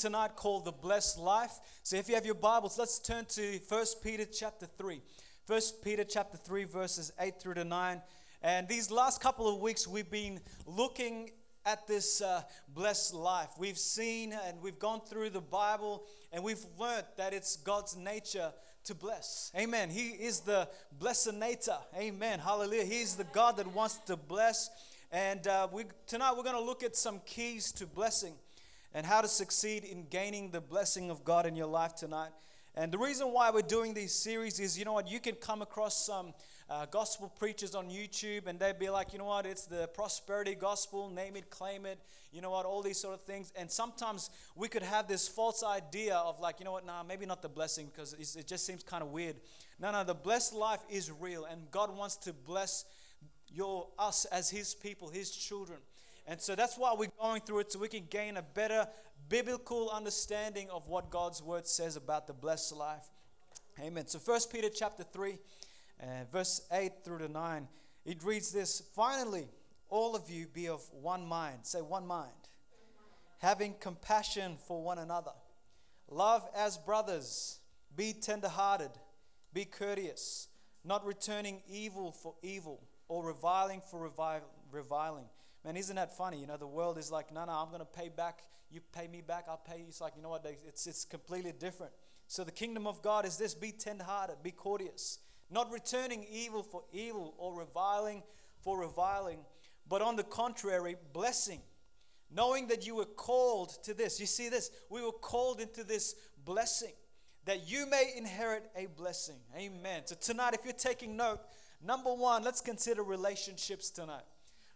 tonight called the blessed life. So if you have your bibles let's turn to First peter chapter 3 First peter chapter 3 verses 8 through to 9 and these last couple of weeks we've been looking at this uh, blessed life. We've seen and we've gone through the bible and we've learned that it's god's nature to bless. Amen. He is the blessinator amen. Hallelujah. He's the god that wants to bless. And uh, we, tonight we're going to look at some keys to blessing and how to succeed in gaining the blessing of God in your life tonight. And the reason why we're doing these series is, you know what, you can come across some uh, gospel preachers on YouTube and they'd be like, you know what, it's the prosperity gospel, name it, claim it, you know what, all these sort of things. And sometimes we could have this false idea of like, you know what, nah, maybe not the blessing because it just seems kind of weird. No, no, the blessed life is real and God wants to bless your us as His people, His children. And so that's why we're going through it so we can gain a better biblical understanding of what God's word says about the blessed life. Amen. So First Peter chapter 3, uh, verse 8 through to 9, it reads this Finally, all of you be of one mind. Say one mind. Having compassion for one another. Love as brothers. Be tenderhearted. Be courteous. Not returning evil for evil or reviling for reviling Man, isn't that funny? You know, the world is like, no, no, I'm going to pay back. You pay me back, I'll pay you. It's like, you know what? It's, it's completely different. So the kingdom of God is this be tenderhearted, be courteous, not returning evil for evil or reviling for reviling, but on the contrary, blessing. Knowing that you were called to this. You see this? We were called into this blessing that you may inherit a blessing. Amen. So tonight, if you're taking note, number one, let's consider relationships tonight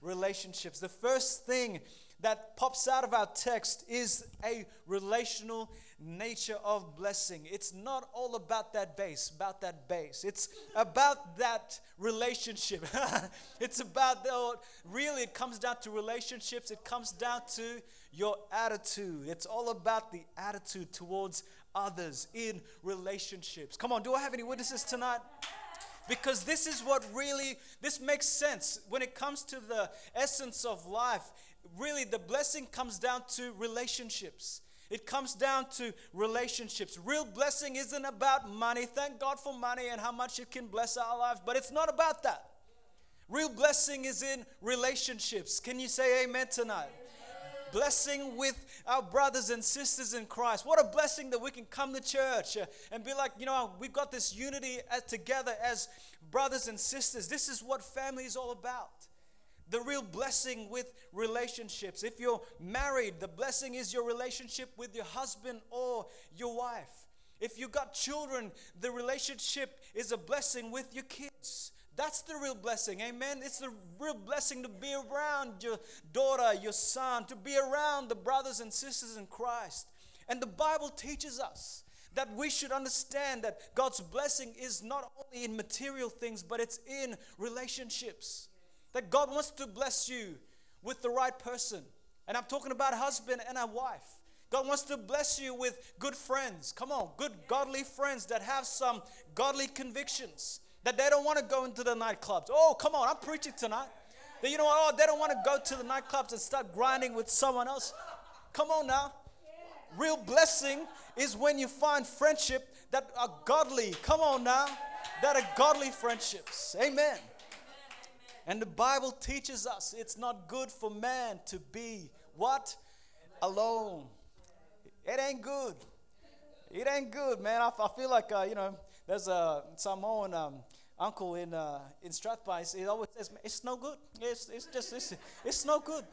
relationships. The first thing that pops out of our text is a relational nature of blessing. It's not all about that base, about that base. It's about that relationship. it's about the, really, it comes down to relationships. It comes down to your attitude. It's all about the attitude towards others in relationships. Come on, do I have any witnesses tonight? Because this is what really this makes sense. When it comes to the essence of life really the blessing comes down to relationships. It comes down to relationships. Real blessing isn't about money. Thank god for money and how much it can bless our lives but it's not about that. Real blessing is in relationships. Can you say amen tonight blessing with our brothers and sisters in Christ. What a blessing that we can come to church and be like, you know, we've got this unity together as brothers and sisters. This is what family is all about. The real blessing with relationships. If you're married, the blessing is your relationship with your husband or your wife. If you've got children, the relationship is a blessing with your kids. That's the real blessing. Amen. It's the real blessing to be around your daughter, your son, to be around the brothers and sisters in Christ. And the Bible teaches us that we should understand that God's blessing is not only in material things, but it's in relationships. That God wants to bless you with the right person. And I'm talking about a husband and a wife. God wants to bless you with good friends. Come on, good godly friends that have some godly convictions that they don't want to go into the nightclubs. Oh, come on, I'm preaching tonight. That you know? Oh, they don't want to go to the nightclubs and start grinding with someone else. Come on now. Real blessing is when you find friendship that are godly. Come on now. That are godly friendships. Amen. And the Bible teaches us it's not good for man to be what? Alone. It ain't good. It ain't good, man. I, I feel like, uh, you know, there's a Samoan um, uncle in uh, in Strathpine. He always says, "It's no good. It's it's just it's it's no good."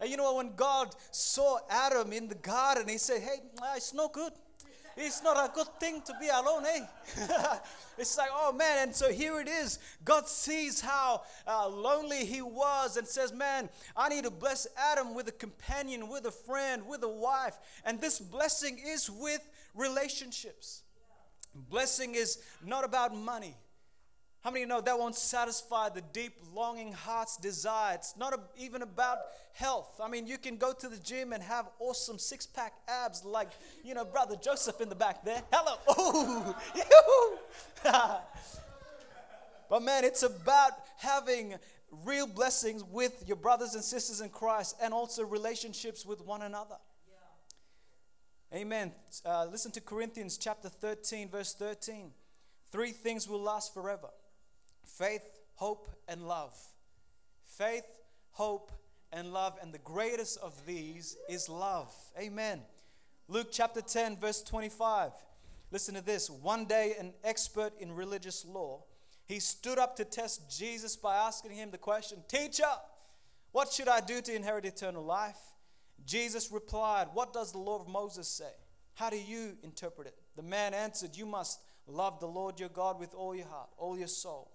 And you know when God saw Adam in the garden, He said, "Hey, it's no good. It's not a good thing to be alone, eh?" it's like, oh man, and so here it is. God sees how uh, lonely he was and says, Man, I need to bless Adam with a companion, with a friend, with a wife. And this blessing is with relationships. Blessing is not about money. How many of you know that won't satisfy the deep longing heart's desire? It's not a, even about health. I mean, you can go to the gym and have awesome six pack abs like, you know, Brother Joseph in the back there. Hello. Ooh. but man, it's about having real blessings with your brothers and sisters in Christ and also relationships with one another. Amen. Uh, listen to Corinthians chapter 13, verse 13. Three things will last forever faith, hope, and love. Faith, hope, and love. And the greatest of these is love. Amen. Luke chapter 10, verse 25. Listen to this. One day, an expert in religious law, he stood up to test Jesus by asking him the question Teacher, what should I do to inherit eternal life? Jesus replied, What does the law of Moses say? How do you interpret it? The man answered, You must love the Lord your God with all your heart, all your soul,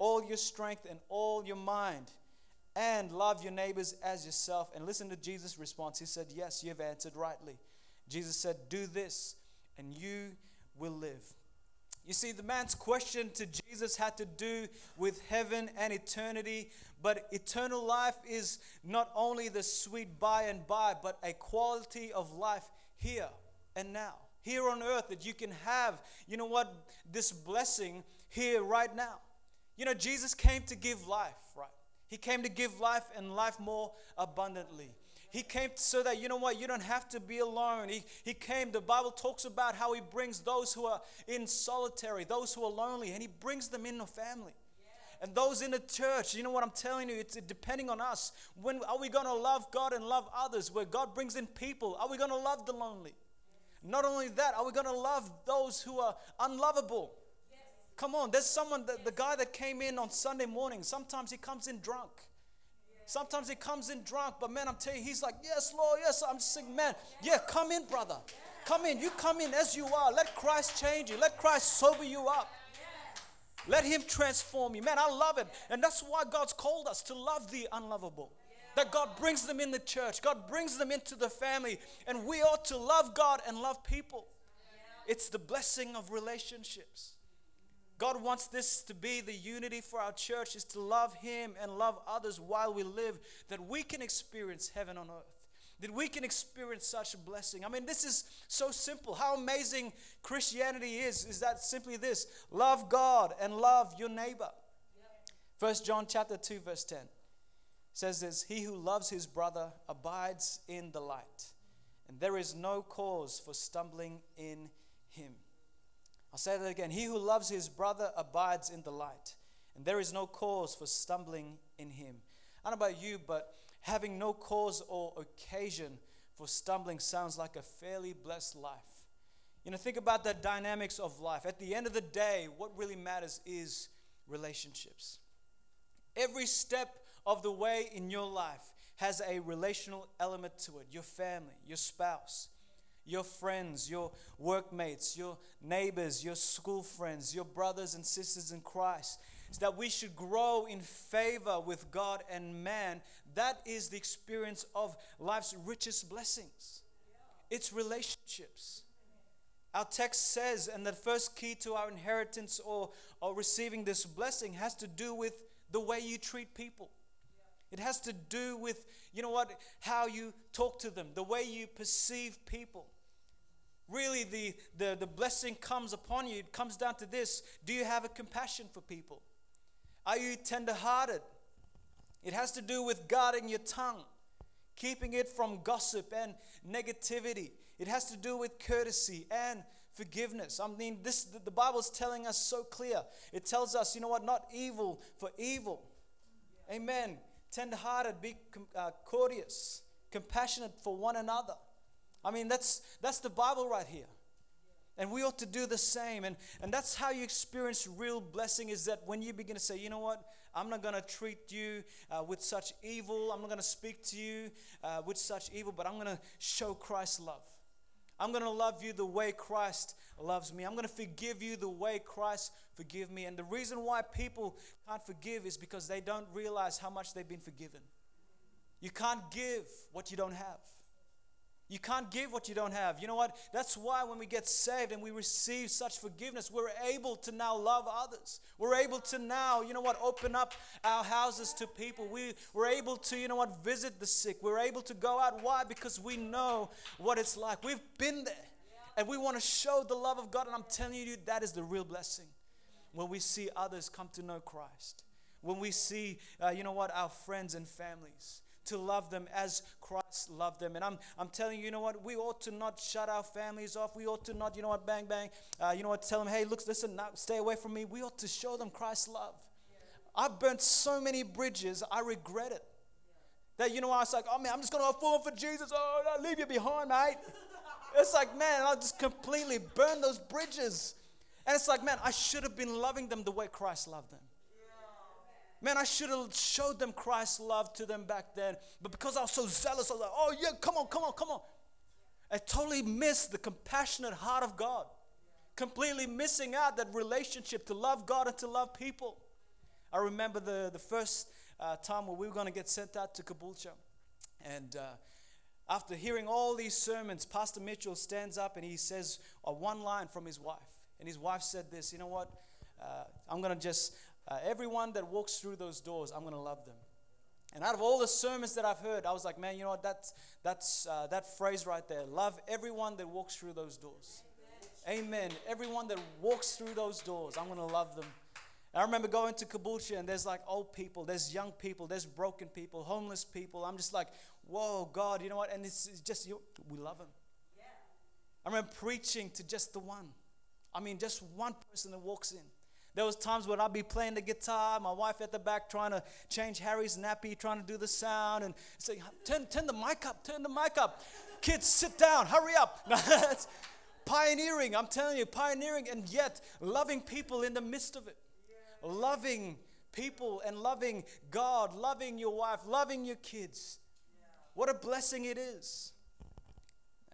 all your strength, and all your mind, and love your neighbors as yourself. And listen to Jesus' response. He said, Yes, you have answered rightly. Jesus said, Do this, and you will live. You see, the man's question to Jesus had to do with heaven and eternity, but eternal life is not only the sweet by and by, but a quality of life here and now, here on earth, that you can have, you know what, this blessing here right now. You know, Jesus came to give life, right? He came to give life and life more abundantly. He came so that, you know what, you don't have to be alone. He, he came, the Bible talks about how He brings those who are in solitary, those who are lonely, and He brings them in a family. And those in the church, you know what I'm telling you, it's depending on us. When are we going to love God and love others? Where God brings in people, are we going to love the lonely? Not only that, are we going to love those who are unlovable? Come on, there's someone, the, the guy that came in on Sunday morning, sometimes he comes in drunk. Sometimes he comes in drunk, but man, I'm telling you, he's like, Yes, Lord, yes. I'm just saying, man, yeah, come in, brother. Come in. You come in as you are. Let Christ change you. Let Christ sober you up. Let him transform you. Man, I love it. And that's why God's called us to love the unlovable. That God brings them in the church, God brings them into the family, and we ought to love God and love people. It's the blessing of relationships. God wants this to be the unity for our church is to love Him and love others while we live, that we can experience heaven on earth, that we can experience such a blessing. I mean, this is so simple. How amazing Christianity is, is that simply this love God and love your neighbor. First John chapter 2, verse 10 says this He who loves his brother abides in the light, and there is no cause for stumbling in him. I'll say that again. He who loves his brother abides in the light, and there is no cause for stumbling in him. I don't know about you, but having no cause or occasion for stumbling sounds like a fairly blessed life. You know, think about the dynamics of life. At the end of the day, what really matters is relationships. Every step of the way in your life has a relational element to it your family, your spouse, your friends, your workmates, your neighbors, your school friends, your brothers and sisters in Christ. Is that we should grow in favor with God and man. That is the experience of life's richest blessings. It's relationships. Our text says, and the first key to our inheritance or, or receiving this blessing has to do with the way you treat people. It has to do with, you know what, how you talk to them, the way you perceive people really the, the, the blessing comes upon you, it comes down to this Do you have a compassion for people? Are you tender-hearted? It has to do with guarding your tongue, keeping it from gossip and negativity. It has to do with courtesy and forgiveness. I mean, this the Bible is telling us so clear. It tells us, you know what, not evil for evil. Amen. Tender-hearted, be uh, courteous, compassionate for one another. I mean, that's, that's the Bible right here. And we ought to do the same. And, and that's how you experience real blessing is that when you begin to say, you know what, I'm not going to treat you uh, with such evil. I'm not going to speak to you uh, with such evil, but I'm going to show Christ's love. I'm going to love you the way Christ loves me. I'm going to forgive you the way Christ forgive me. And the reason why people can't forgive is because they don't realize how much they've been forgiven. You can't give what you don't have. You can't give what you don't have. You know what? That's why when we get saved and we receive such forgiveness, we're able to now love others. We're able to now, you know what, open up our houses to people. We, we're able to, you know what, visit the sick. We're able to go out. Why? Because we know what it's like. We've been there and we want to show the love of God. And I'm telling you, that is the real blessing when we see others come to know Christ. When we see, uh, you know what, our friends and families to love them as Christ loved them. And I'm, I'm telling you, you know what? We ought to not shut our families off. We ought to not, you know what, bang, bang, uh, you know what, tell them, hey, look, listen, now, stay away from me. We ought to show them Christ's love. Yeah. I've burnt so many bridges, I regret it. Yeah. That, you know, I was like, oh man, I'm just going to fall for Jesus. Oh, I'll leave you behind, mate. it's like, man, I just completely burned those bridges. And it's like, man, I should have been loving them the way Christ loved them. Man, I should have showed them Christ's love to them back then. But because I was so zealous, I was like, oh, yeah, come on, come on, come on. I totally missed the compassionate heart of God. Completely missing out that relationship to love God and to love people. I remember the, the first uh, time where we were going to get sent out to Caboolture. And uh, after hearing all these sermons, Pastor Mitchell stands up and he says uh, one line from his wife. And his wife said this, you know what? Uh, I'm going to just, uh, everyone that walks through those doors, I'm going to love them. And out of all the sermons that I've heard, I was like, man, you know what? That's, that's uh, that phrase right there. Love everyone that walks through those doors. Amen. Amen. Everyone that walks through those doors, I'm going to love them. And I remember going to Caboolture and there's like old people, there's young people, there's broken people, homeless people. I'm just like, whoa, God, you know what? And it's, it's just, you, we love them. Yeah. I remember preaching to just the one. I mean, just one person that walks in. There was times when I'd be playing the guitar, my wife at the back trying to change Harry's nappy, trying to do the sound, and say, turn, turn the mic up, turn the mic up. Kids, sit down, hurry up. that's pioneering, I'm telling you, pioneering, and yet loving people in the midst of it. Loving people and loving God, loving your wife, loving your kids. What a blessing it is.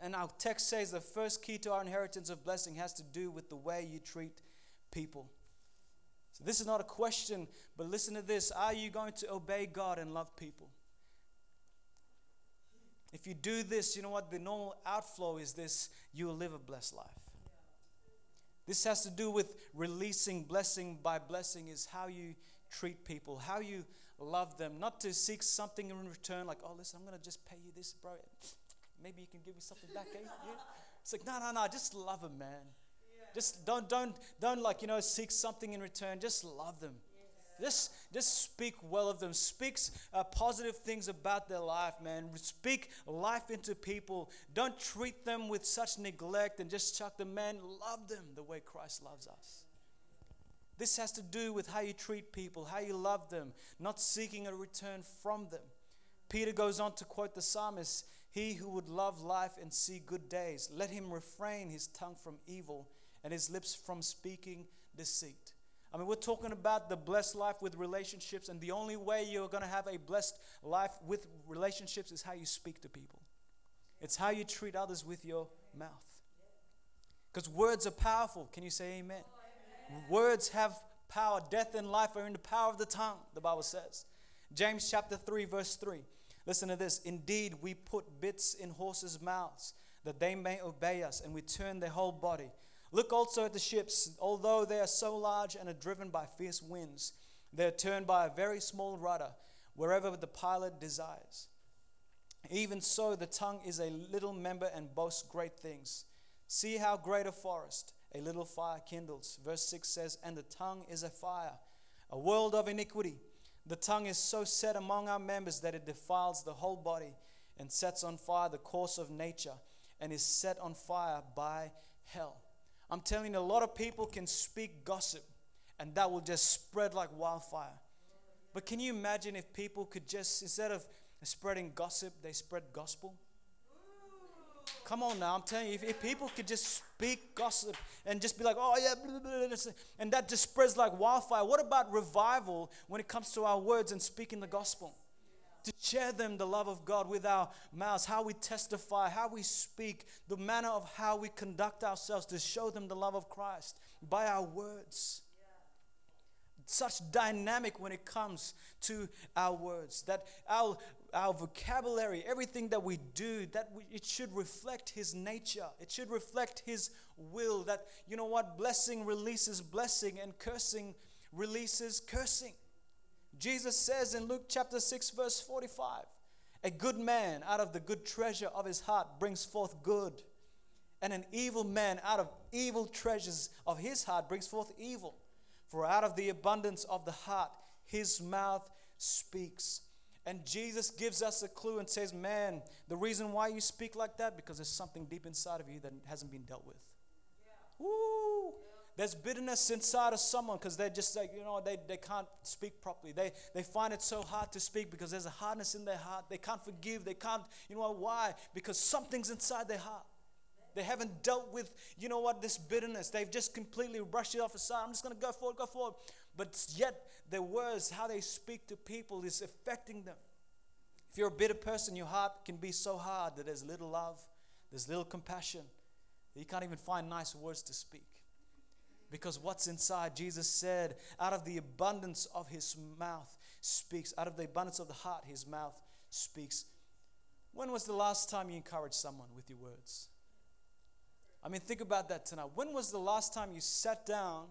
And our text says the first key to our inheritance of blessing has to do with the way you treat people. So this is not a question, but listen to this. Are you going to obey God and love people? If you do this, you know what? The normal outflow is this you will live a blessed life. This has to do with releasing blessing by blessing, is how you treat people, how you love them, not to seek something in return, like, oh, listen, I'm going to just pay you this, bro. Maybe you can give me something back, eh? Yeah. It's like, no, no, no, just love them, man. Just don't, don't, don't like, you know, seek something in return. Just love them. Just, just speak well of them. Speak uh, positive things about their life, man. Speak life into people. Don't treat them with such neglect and just chuck them, man. Love them the way Christ loves us. This has to do with how you treat people, how you love them, not seeking a return from them. Peter goes on to quote the psalmist he who would love life and see good days, let him refrain his tongue from evil and his lips from speaking deceit. I mean, we're talking about the blessed life with relationships, and the only way you're going to have a blessed life with relationships is how you speak to people. It's how you treat others with your mouth. Because words are powerful. Can you say amen? amen? Words have power. Death and life are in the power of the tongue, the Bible says. James chapter 3, verse 3. Listen to this. Indeed, we put bits in horses' mouths that they may obey us, and we turn their whole body. Look also at the ships. Although they are so large and are driven by fierce winds, they are turned by a very small rudder wherever the pilot desires. Even so, the tongue is a little member and boasts great things. See how great a forest a little fire kindles. Verse 6 says, And the tongue is a fire, a world of iniquity. The tongue is so set among our members that it defiles the whole body and sets on fire the course of nature and is set on fire by hell. I'm telling you, a lot of people can speak gossip and that will just spread like wildfire. But can you imagine if people could just, instead of spreading gossip, they spread gospel? Come on now, I'm telling you, if, if people could just speak gossip and just be like, oh yeah, blah, blah, blah, and that just spreads like wildfire. What about revival when it comes to our words and speaking the gospel? To share them the love of God with our mouths, how we testify, how we speak, the manner of how we conduct ourselves to show them the love of Christ by our words such dynamic when it comes to our words that our our vocabulary, everything that we do, that we, it should reflect His nature. It should reflect His will. That, you know what, blessing releases blessing and cursing releases cursing. Jesus says in Luke chapter 6, verse 45, a good man out of the good treasure of his heart brings forth good, and an evil man out of evil treasures of his heart brings forth evil. For out of the abundance of the heart, his mouth speaks. And Jesus gives us a clue and says, Man, the reason why you speak like that, because there's something deep inside of you that hasn't been dealt with. Yeah. Woo! There's bitterness inside of someone because they're just like, you know, they, they can't speak properly. They, they find it so hard to speak because there's a hardness in their heart. They can't forgive. They can't, you know why? Because something's inside their heart. They haven't dealt with, you know what, this bitterness. They've just completely brushed it off aside. I'm just going to go forward, go forward. But yet, their words, how they speak to people, is affecting them. If you're a bitter person, your heart can be so hard that there's little love, there's little compassion, that you can't even find nice words to speak. Because what's inside, Jesus said, out of the abundance of his mouth speaks, out of the abundance of the heart, his mouth speaks. When was the last time you encouraged someone with your words? I mean, think about that tonight. When was the last time you sat down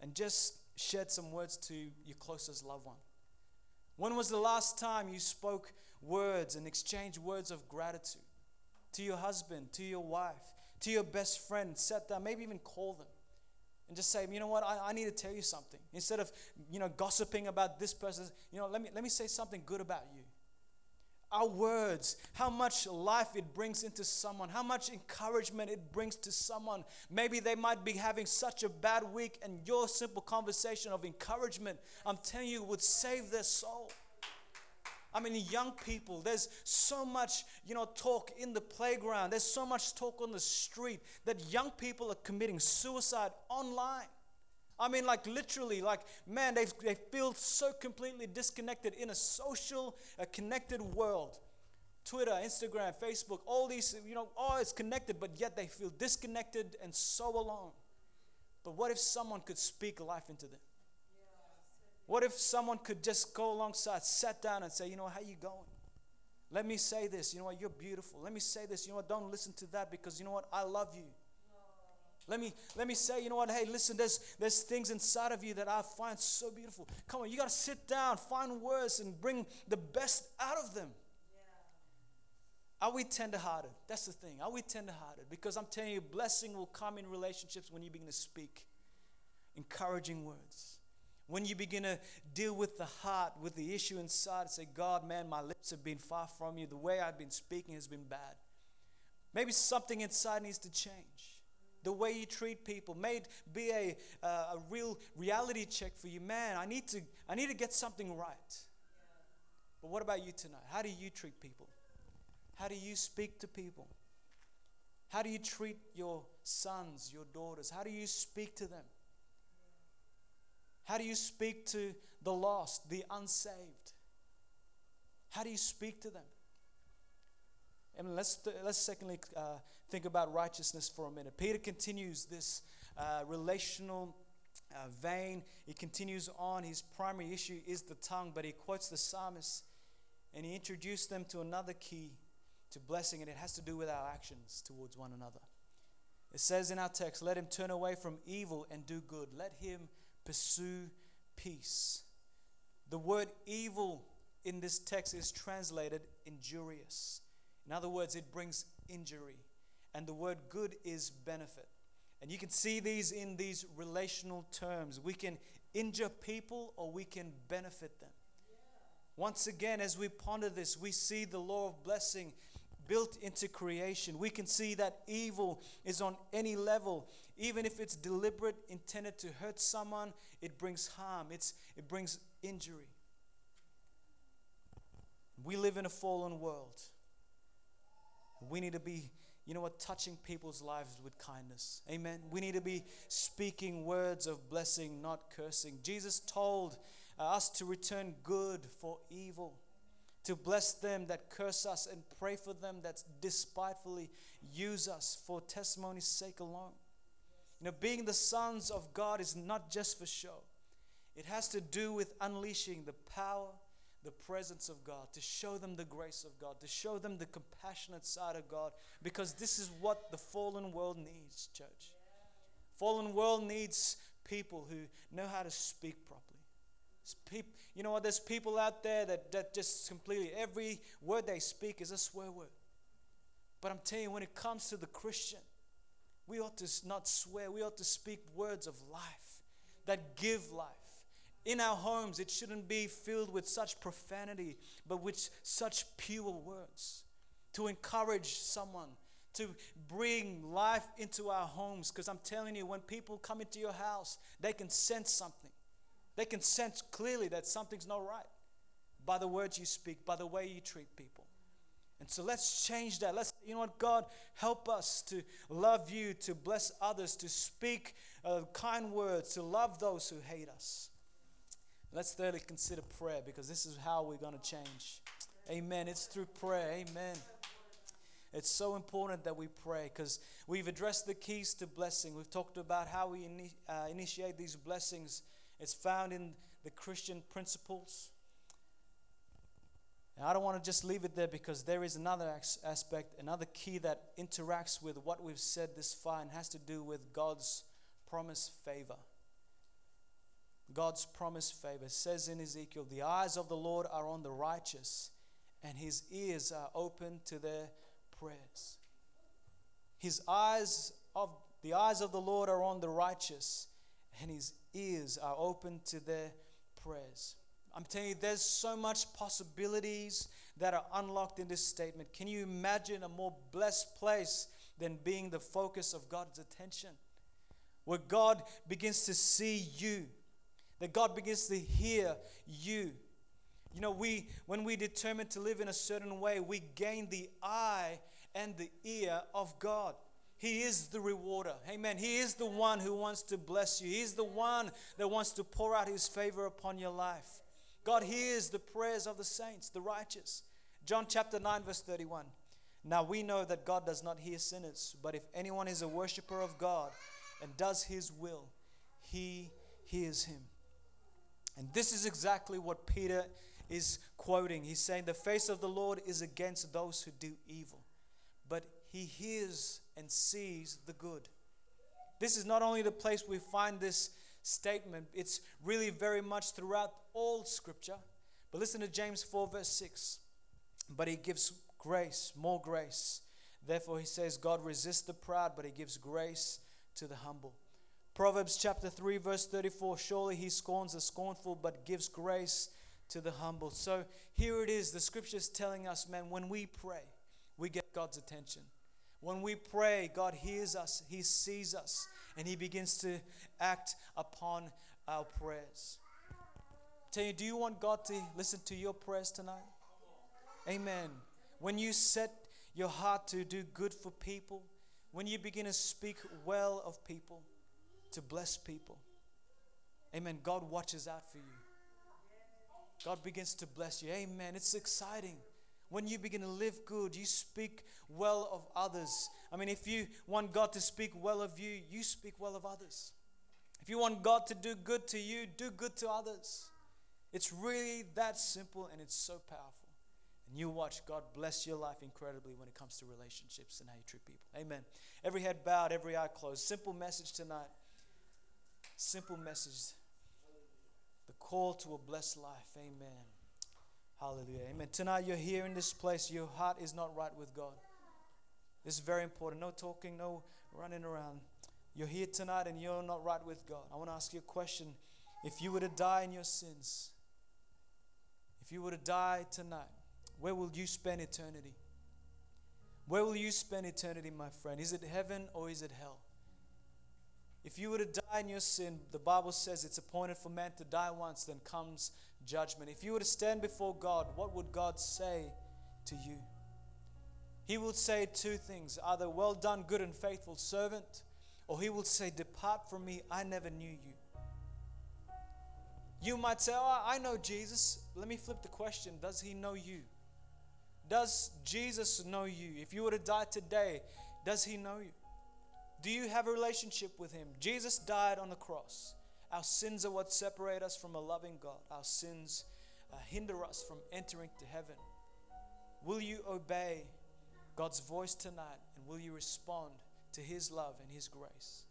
and just shared some words to your closest loved one? When was the last time you spoke words and exchanged words of gratitude to your husband, to your wife, to your best friend? Sat down, maybe even call them and just say, you know what, I, I need to tell you something. Instead of, you know, gossiping about this person, you know, let me, let me say something good about you. Our words, how much life it brings into someone, how much encouragement it brings to someone. Maybe they might be having such a bad week, and your simple conversation of encouragement, I'm telling you, would save their soul. I mean, young people, there's so much, you know, talk in the playground. There's so much talk on the street that young people are committing suicide online. I mean, like literally, like, man, they, they feel so completely disconnected in a social, a connected world. Twitter, Instagram, Facebook, all these, you know, oh, it's connected, but yet they feel disconnected and so alone. But what if someone could speak life into them? What if someone could just go alongside, sat down and say, you know, how you going? Let me say this, you know what, you're beautiful. Let me say this, you know what, don't listen to that because you know what, I love you. Let me let me say, you know what, hey, listen, there's there's things inside of you that I find so beautiful. Come on, you gotta sit down, find words, and bring the best out of them. Yeah. Are we tenderhearted? That's the thing. Are we tenderhearted? Because I'm telling you, blessing will come in relationships when you begin to speak encouraging words. When you begin to deal with the heart, with the issue inside, say, God, man, my lips have been far from you. The way I've been speaking has been bad. Maybe something inside needs to change. The way you treat people may be a, uh, a real reality check for you. Man, I need, to, I need to get something right. But what about you tonight? How do you treat people? How do you speak to people? How do you treat your sons, your daughters? How do you speak to them? How do you speak to the lost, the unsaved? How do you speak to them? And let's, let's secondly uh, think about righteousness for a minute. Peter continues this uh, relational uh, vein. He continues on. His primary issue is the tongue, but he quotes the psalmist and he introduced them to another key to blessing, and it has to do with our actions towards one another. It says in our text, Let him turn away from evil and do good. Let him pursue peace. The word evil in this text is translated injurious. In other words, it brings injury. And the word good is benefit. And you can see these in these relational terms. We can injure people or we can benefit them. Once again, as we ponder this, we see the law of blessing built into creation. We can see that evil is on any level. Even if it's deliberate, intended to hurt someone, it brings harm, it's, it brings injury. We live in a fallen world. We need to be, you know what, touching people's lives with kindness. Amen. We need to be speaking words of blessing, not cursing. Jesus told uh, us to return good for evil to bless them that curse us and pray for them that despitefully use us for testimony's sake alone. You know, being the sons of God is not just for show, it has to do with unleashing the power, the presence of God, to show them the grace of God, to show them the compassionate side of God, because this is what the fallen world needs, church. Fallen world needs people who know how to speak properly you know what? There's people out there that, that just completely, every word they speak is a swear word. But I'm telling you, when it comes to the Christian, we ought to not swear, we ought to speak words of life that give life In our homes, it shouldn't be filled with such profanity, but with such pure words to encourage someone, to bring life into our homes. Because I'm telling you, when people come into your house, they can sense something. They can sense clearly that something's not right by the words you speak, by the way you treat people. And so let's change that. Let's, you know what, God, help us to love you, to bless others, to speak uh, kind words, to love those who hate us. Let's thirdly consider prayer because this is how we're going to change. Amen. It's through prayer. Amen. It's so important that we pray because we've addressed the keys to blessing. We've talked about how we ini- uh, initiate these blessings. It's found in the Christian principles. And I don't want to just leave it there because there is another aspect, another key that interacts with what we've said this far and has to do with God's promised favor. God's promised favor it says in Ezekiel, The eyes of the Lord are on the righteous, and his ears are open to their prayers. His eyes of the eyes of the Lord are on the righteous, and his ears are open to their prayers. I'm telling you, there's so much possibilities that are unlocked in this statement. Can you imagine a more blessed place than being the focus of God's attention? Where God begins to see you, that God begins to hear you. You know, we when we determine to live in a certain way, we gain the eye and the ear of God. He is the rewarder. Amen. He is the one who wants to bless you. He is the one that wants to pour out his favor upon your life. God hears the prayers of the saints, the righteous. John chapter 9, verse 31. Now we know that God does not hear sinners, but if anyone is a worshiper of God and does his will, he hears him. And this is exactly what Peter is quoting. He's saying, The face of the Lord is against those who do evil, but he hears and sees the good. This is not only the place we find this statement, it's really very much throughout all scripture. But listen to James 4, verse 6. But he gives grace, more grace. Therefore, he says, God resists the proud, but he gives grace to the humble. Proverbs chapter 3, verse 34 Surely he scorns the scornful, but gives grace to the humble. So here it is. The scripture is telling us, man, when we pray, we get God's attention. When we pray, God hears us, He sees us, and He begins to act upon our prayers. Tell you, do you want God to listen to your prayers tonight? Amen. When you set your heart to do good for people, when you begin to speak well of people, to bless people, amen, God watches out for you. God begins to bless you. Amen. It's exciting. When you begin to live good, you speak well of others. I mean, if you want God to speak well of you, you speak well of others. If you want God to do good to you, do good to others. It's really that simple and it's so powerful. And you watch God bless your life incredibly when it comes to relationships and how you treat people. Amen. Every head bowed, every eye closed. Simple message tonight. Simple message. The call to a blessed life. Amen. Hallelujah. Amen. Tonight you're here in this place, your heart is not right with God. This is very important. No talking, no running around. You're here tonight and you're not right with God. I want to ask you a question. If you were to die in your sins, if you were to die tonight, where will you spend eternity? Where will you spend eternity, my friend? Is it heaven or is it hell? If you were to die in your sin, the Bible says it's appointed for man to die once, then comes judgment. If you were to stand before God, what would God say to you? He will say two things either, well done, good and faithful servant, or he will say, Depart from me, I never knew you. You might say, Oh, I know Jesus. Let me flip the question Does he know you? Does Jesus know you? If you were to die today, does he know you? Do you have a relationship with Him? Jesus died on the cross. Our sins are what separate us from a loving God. Our sins uh, hinder us from entering to heaven. Will you obey God's voice tonight and will you respond to His love and His grace?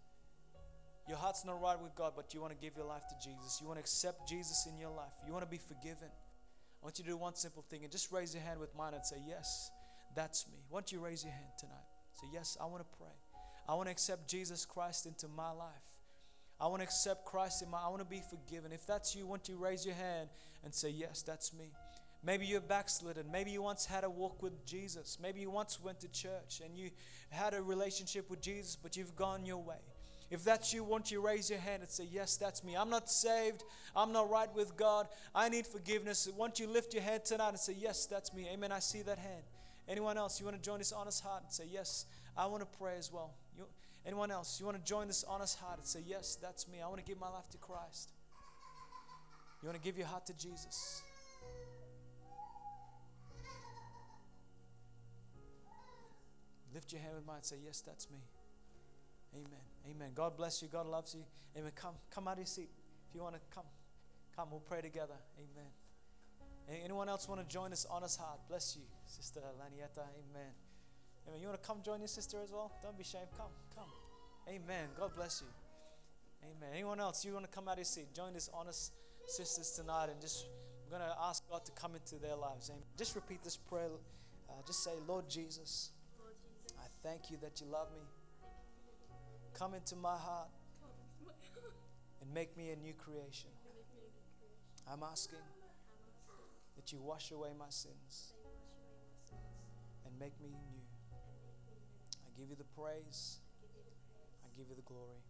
Your heart's not right with God, but you want to give your life to Jesus. You want to accept Jesus in your life. You want to be forgiven. I want you to do one simple thing and just raise your hand with mine and say, Yes, that's me. Why don't you raise your hand tonight? Say, Yes, I want to pray. I want to accept Jesus Christ into my life. I want to accept Christ in my I want to be forgiven. If that's you, won't you raise your hand and say, Yes, that's me. Maybe you're backslidden. Maybe you once had a walk with Jesus. Maybe you once went to church and you had a relationship with Jesus, but you've gone your way. If that's you, won't you raise your hand and say, Yes, that's me. I'm not saved. I'm not right with God. I need forgiveness. Won't you lift your hand tonight and say, Yes, that's me. Amen. I see that hand. Anyone else? You want to join this honest heart and say, Yes, I want to pray as well. Anyone else? You want to join this honest heart and say, Yes, that's me. I want to give my life to Christ. You want to give your heart to Jesus. Lift your hand with mine and say, Yes, that's me. Amen. Amen. God bless you. God loves you. Amen. Come, come out of your seat. If you want to come, come. We'll pray together. Amen. Anyone else want to join this honest heart? Bless you, Sister Lanieta. Amen. Amen. You want to come join your sister as well? Don't be ashamed. Come, come. Amen. God bless you. Amen. Anyone else? You want to come out of your seat? Join this honest sisters tonight and just I'm going to ask God to come into their lives. Amen. Just repeat this prayer. Uh, just say, Lord Jesus, I thank you that you love me. Come into my heart and make me a new creation. I'm asking that you wash away my sins and make me new. Give you the praise, I give you the glory.